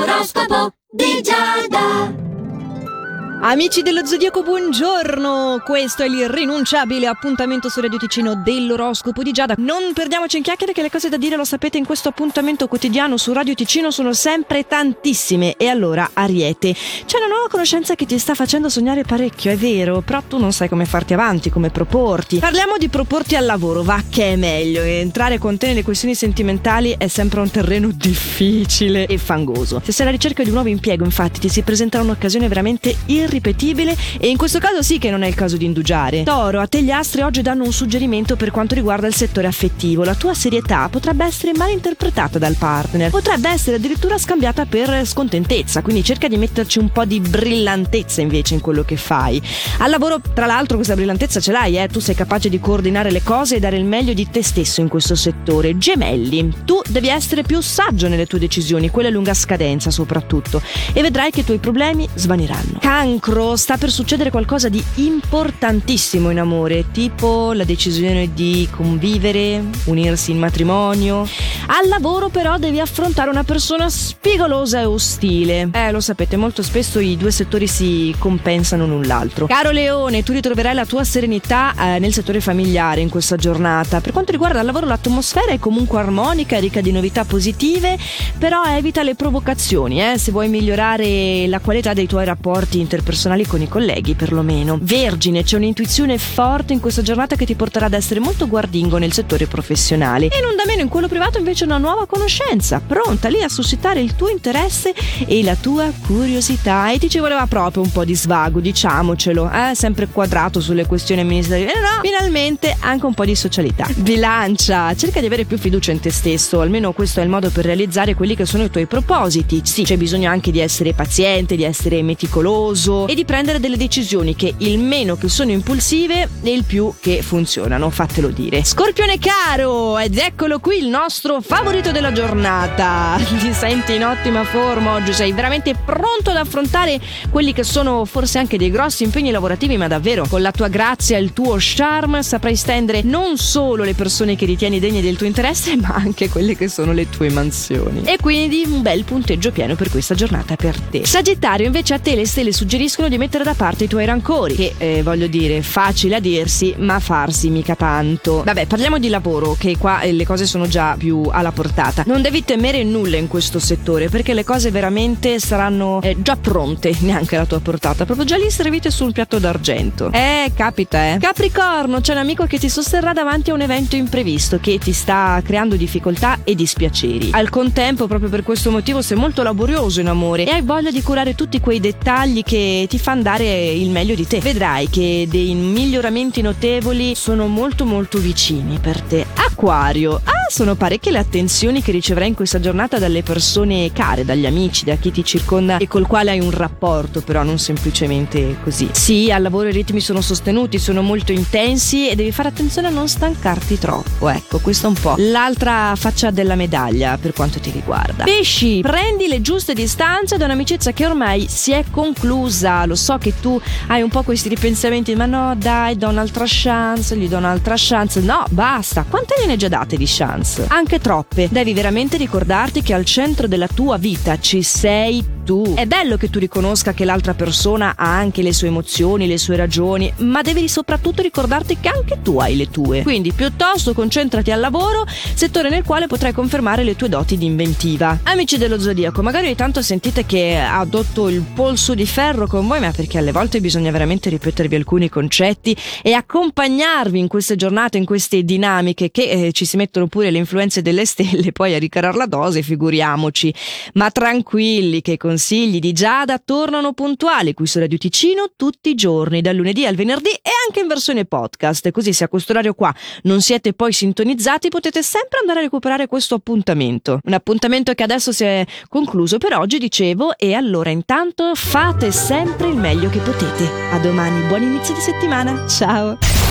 Horóscopo de Yarda. Amici dello Zodiaco, buongiorno! Questo è l'irrinunciabile appuntamento su Radio Ticino dell'oroscopo di Giada. Non perdiamoci in chiacchiere che le cose da dire, lo sapete, in questo appuntamento quotidiano su Radio Ticino sono sempre tantissime. E allora, Ariete, c'è una nuova conoscenza che ti sta facendo sognare parecchio, è vero, però tu non sai come farti avanti, come proporti. Parliamo di proporti al lavoro, va che è meglio. Entrare con te nelle questioni sentimentali è sempre un terreno difficile e fangoso. Se sei alla ricerca di un nuovo impiego, infatti, ti si presenterà un'occasione veramente irripetibile irripetibile e in questo caso sì che non è il caso di indugiare. Toro, a te gli astri oggi danno un suggerimento per quanto riguarda il settore affettivo. La tua serietà potrebbe essere mal interpretata dal partner, potrebbe essere addirittura scambiata per scontentezza, quindi cerca di metterci un po' di brillantezza invece in quello che fai. Al lavoro, tra l'altro, questa brillantezza ce l'hai, eh? tu sei capace di coordinare le cose e dare il meglio di te stesso in questo settore. Gemelli, tu devi essere più saggio nelle tue decisioni, quelle a lunga scadenza soprattutto, e vedrai che i tuoi problemi svaniranno. Cancro cancro sta per succedere qualcosa di importantissimo in amore, tipo la decisione di convivere, unirsi in matrimonio. Al lavoro però devi affrontare una persona spigolosa e ostile. Eh, lo sapete, molto spesso i due settori si compensano l'un l'altro. Caro Leone, tu ritroverai la tua serenità eh, nel settore familiare in questa giornata. Per quanto riguarda il lavoro, l'atmosfera è comunque armonica, ricca di novità positive, però evita le provocazioni, eh, se vuoi migliorare la qualità dei tuoi rapporti interpersonali personali con i colleghi, perlomeno. Vergine, c'è un'intuizione forte in questa giornata che ti porterà ad essere molto guardingo nel settore professionale. E non da meno in quello privato invece una nuova conoscenza, pronta lì a suscitare il tuo interesse e la tua curiosità. E ti ci voleva proprio un po' di svago, diciamocelo, eh? sempre quadrato sulle questioni amministrative. No, finalmente anche un po' di socialità. Bilancia, cerca di avere più fiducia in te stesso, almeno questo è il modo per realizzare quelli che sono i tuoi propositi. Sì, c'è bisogno anche di essere paziente, di essere meticoloso e di prendere delle decisioni che il meno che sono impulsive e il più che funzionano, fatelo dire. Scorpione caro, ed eccolo qui il nostro favorito della giornata. Ti senti in ottima forma oggi, sei veramente pronto ad affrontare quelli che sono forse anche dei grossi impegni lavorativi, ma davvero con la tua grazia e il tuo charme saprai stendere non solo le persone che ritieni degne del tuo interesse, ma anche quelle che sono le tue mansioni. E quindi un bel punteggio pieno per questa giornata per te. Sagittario, invece a te le stelle suggeriscono suggeriscono di mettere da parte i tuoi rancori, che eh, voglio dire, facile a dirsi, ma farsi mica tanto. Vabbè, parliamo di lavoro, che qua eh, le cose sono già più alla portata. Non devi temere nulla in questo settore, perché le cose veramente saranno eh, già pronte, neanche alla tua portata, proprio già lì servite su un piatto d'argento. Eh, capita, eh. Capricorno, c'è un amico che ti sosterrà davanti a un evento imprevisto che ti sta creando difficoltà e dispiaceri. Al contempo, proprio per questo motivo, sei molto laborioso in amore e hai voglia di curare tutti quei dettagli che ti fanno dare il meglio di te. Vedrai che dei miglioramenti notevoli sono molto molto vicini per te. Acquario. Sono parecchie le attenzioni che riceverai in questa giornata dalle persone care, dagli amici, da chi ti circonda e col quale hai un rapporto, però non semplicemente così. Sì, al lavoro i ritmi sono sostenuti, sono molto intensi e devi fare attenzione a non stancarti troppo. Ecco, questo è un po' l'altra faccia della medaglia per quanto ti riguarda. Pesci, prendi le giuste distanze da un'amicizia che ormai si è conclusa. Lo so che tu hai un po' questi ripensamenti, ma no, dai, do un'altra chance, gli do un'altra chance. No, basta. Quante gliene già date di chance? Chance, anche troppe. Devi veramente ricordarti che al centro della tua vita ci sei tu. È bello che tu riconosca che l'altra persona ha anche le sue emozioni, le sue ragioni, ma devi soprattutto ricordarti che anche tu hai le tue. Quindi piuttosto concentrati al lavoro, settore nel quale potrai confermare le tue doti di inventiva. Amici dello zodiaco, magari ogni tanto sentite che adotto il polso di ferro con voi, ma perché alle volte bisogna veramente ripetervi alcuni concetti e accompagnarvi in queste giornate, in queste dinamiche che eh, ci si mettono pure le influenze delle stelle, poi a ricarare la dose, figuriamoci. Ma tranquilli che i consigli di Giada tornano puntuali qui su Radio Ticino tutti i giorni, dal lunedì al venerdì e anche in versione podcast. Così se a questo orario qua non siete poi sintonizzati potete sempre andare a recuperare questo appuntamento. Un appuntamento che adesso si è concluso per oggi, dicevo, e allora intanto fate sempre il meglio che potete. A domani, buon inizio di settimana. Ciao!